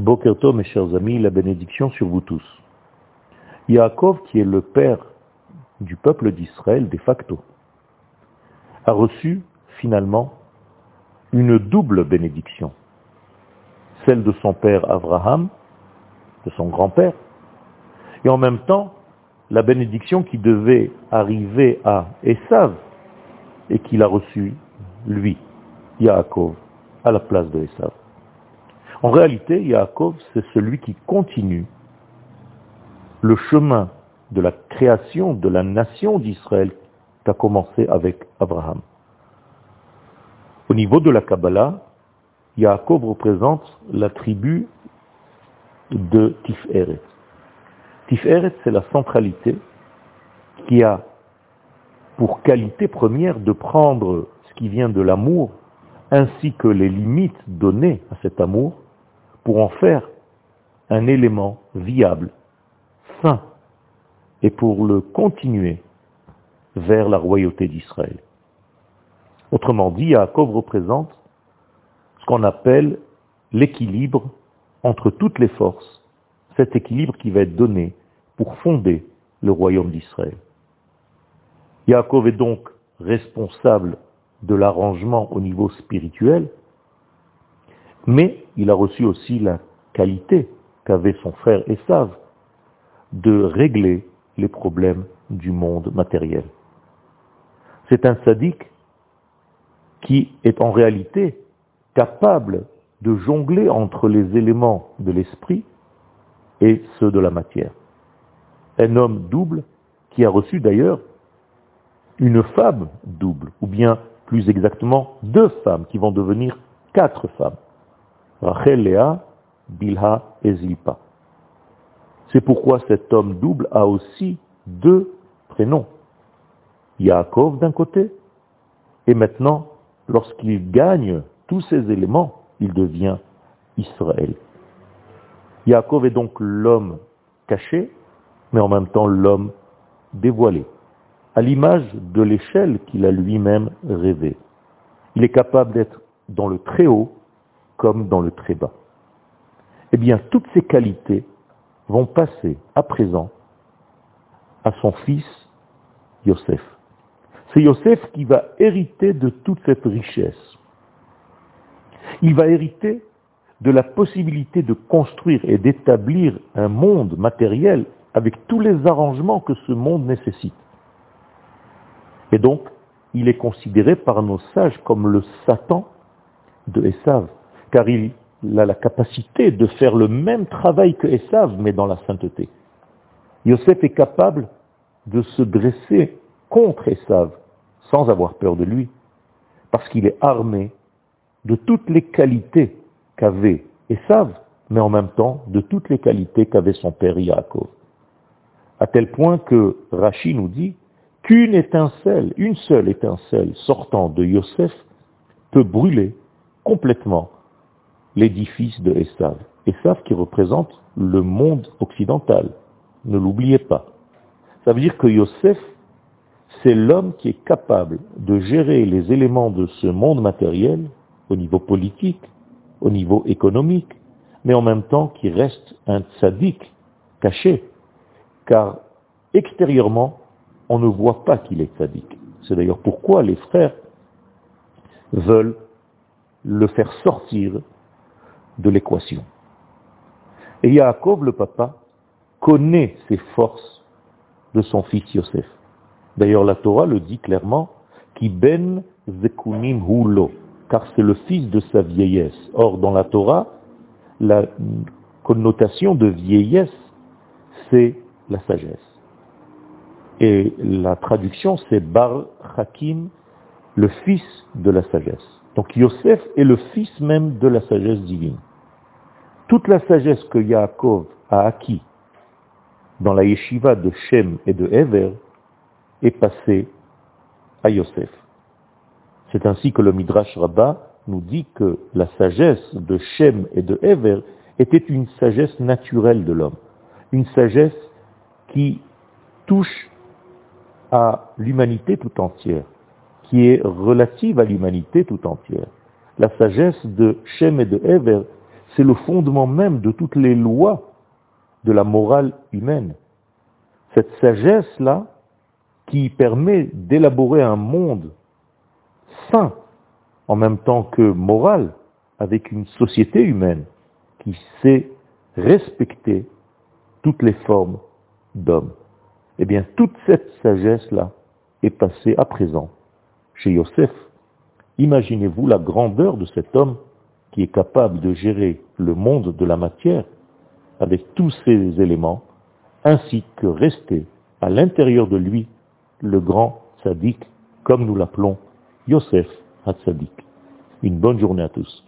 Bokerto, mes chers amis, la bénédiction sur vous tous. Yaakov, qui est le père du peuple d'Israël de facto, a reçu finalement une double bénédiction. Celle de son père Abraham, de son grand-père, et en même temps la bénédiction qui devait arriver à Esav et qu'il a reçue, lui, Yaakov, à la place de Esav. En réalité, Yaakov, c'est celui qui continue le chemin de la création de la nation d'Israël qui a commencé avec Abraham. Au niveau de la Kabbalah, Yaakov représente la tribu de Tiferet. Tiferet, c'est la centralité qui a pour qualité première de prendre ce qui vient de l'amour, ainsi que les limites données à cet amour, pour en faire un élément viable, sain, et pour le continuer vers la royauté d'Israël. Autrement dit, Yaakov représente ce qu'on appelle l'équilibre entre toutes les forces, cet équilibre qui va être donné pour fonder le royaume d'Israël. Yaakov est donc responsable de l'arrangement au niveau spirituel, mais il a reçu aussi la qualité qu'avait son frère Esav de régler les problèmes du monde matériel. C'est un sadique qui est en réalité capable de jongler entre les éléments de l'esprit et ceux de la matière. Un homme double qui a reçu d'ailleurs une femme double, ou bien plus exactement deux femmes qui vont devenir quatre femmes. Rachel, Bilha et Zilpa. C'est pourquoi cet homme double a aussi deux prénoms. Yaakov d'un côté, et maintenant, lorsqu'il gagne tous ces éléments, il devient Israël. Yaakov est donc l'homme caché, mais en même temps l'homme dévoilé, à l'image de l'échelle qu'il a lui-même rêvé. Il est capable d'être dans le très haut dans le très bas. Eh bien, toutes ces qualités vont passer à présent à son fils Yosef. C'est Yosef qui va hériter de toute cette richesse. Il va hériter de la possibilité de construire et d'établir un monde matériel avec tous les arrangements que ce monde nécessite. Et donc, il est considéré par nos sages comme le Satan de Esav car il a la capacité de faire le même travail que Esav, mais dans la sainteté. Yosef est capable de se dresser contre Esav, sans avoir peur de lui, parce qu'il est armé de toutes les qualités qu'avait Esav, mais en même temps de toutes les qualités qu'avait son père Yaakov. À tel point que Rachi nous dit qu'une étincelle, une seule étincelle sortant de Yosef peut brûler complètement l'édifice de Esav. Esav qui représente le monde occidental. Ne l'oubliez pas. Ça veut dire que Yosef, c'est l'homme qui est capable de gérer les éléments de ce monde matériel au niveau politique, au niveau économique, mais en même temps qui reste un tzaddik caché, car extérieurement, on ne voit pas qu'il est tzaddik. C'est d'ailleurs pourquoi les frères veulent le faire sortir de l'équation. Et Yaakov, le papa, connaît ses forces de son fils Yosef. D'ailleurs, la Torah le dit clairement, qui ben zekunim hulo, car c'est le fils de sa vieillesse. Or, dans la Torah, la connotation de vieillesse, c'est la sagesse. Et la traduction, c'est Bar Hakim, le fils de la sagesse. Donc Yosef est le fils même de la sagesse divine. Toute la sagesse que Yaakov a acquis dans la yeshiva de Shem et de Ever est passée à Yosef. C'est ainsi que le Midrash Rabbah nous dit que la sagesse de Shem et de Ever était une sagesse naturelle de l'homme, une sagesse qui touche à l'humanité tout entière qui est relative à l'humanité tout entière. La sagesse de Shem et de Ever, C'est le fondement même de toutes les lois de la morale humaine. Cette sagesse-là qui permet d'élaborer un monde sain en même temps que moral avec une société humaine qui sait respecter toutes les formes d'hommes. Eh bien, toute cette sagesse-là est passée à présent chez Yosef. Imaginez-vous la grandeur de cet homme qui est capable de gérer le monde de la matière avec tous ces éléments, ainsi que rester à l'intérieur de lui le grand tzaddik, comme nous l'appelons Yosef Hatzadik. Une bonne journée à tous.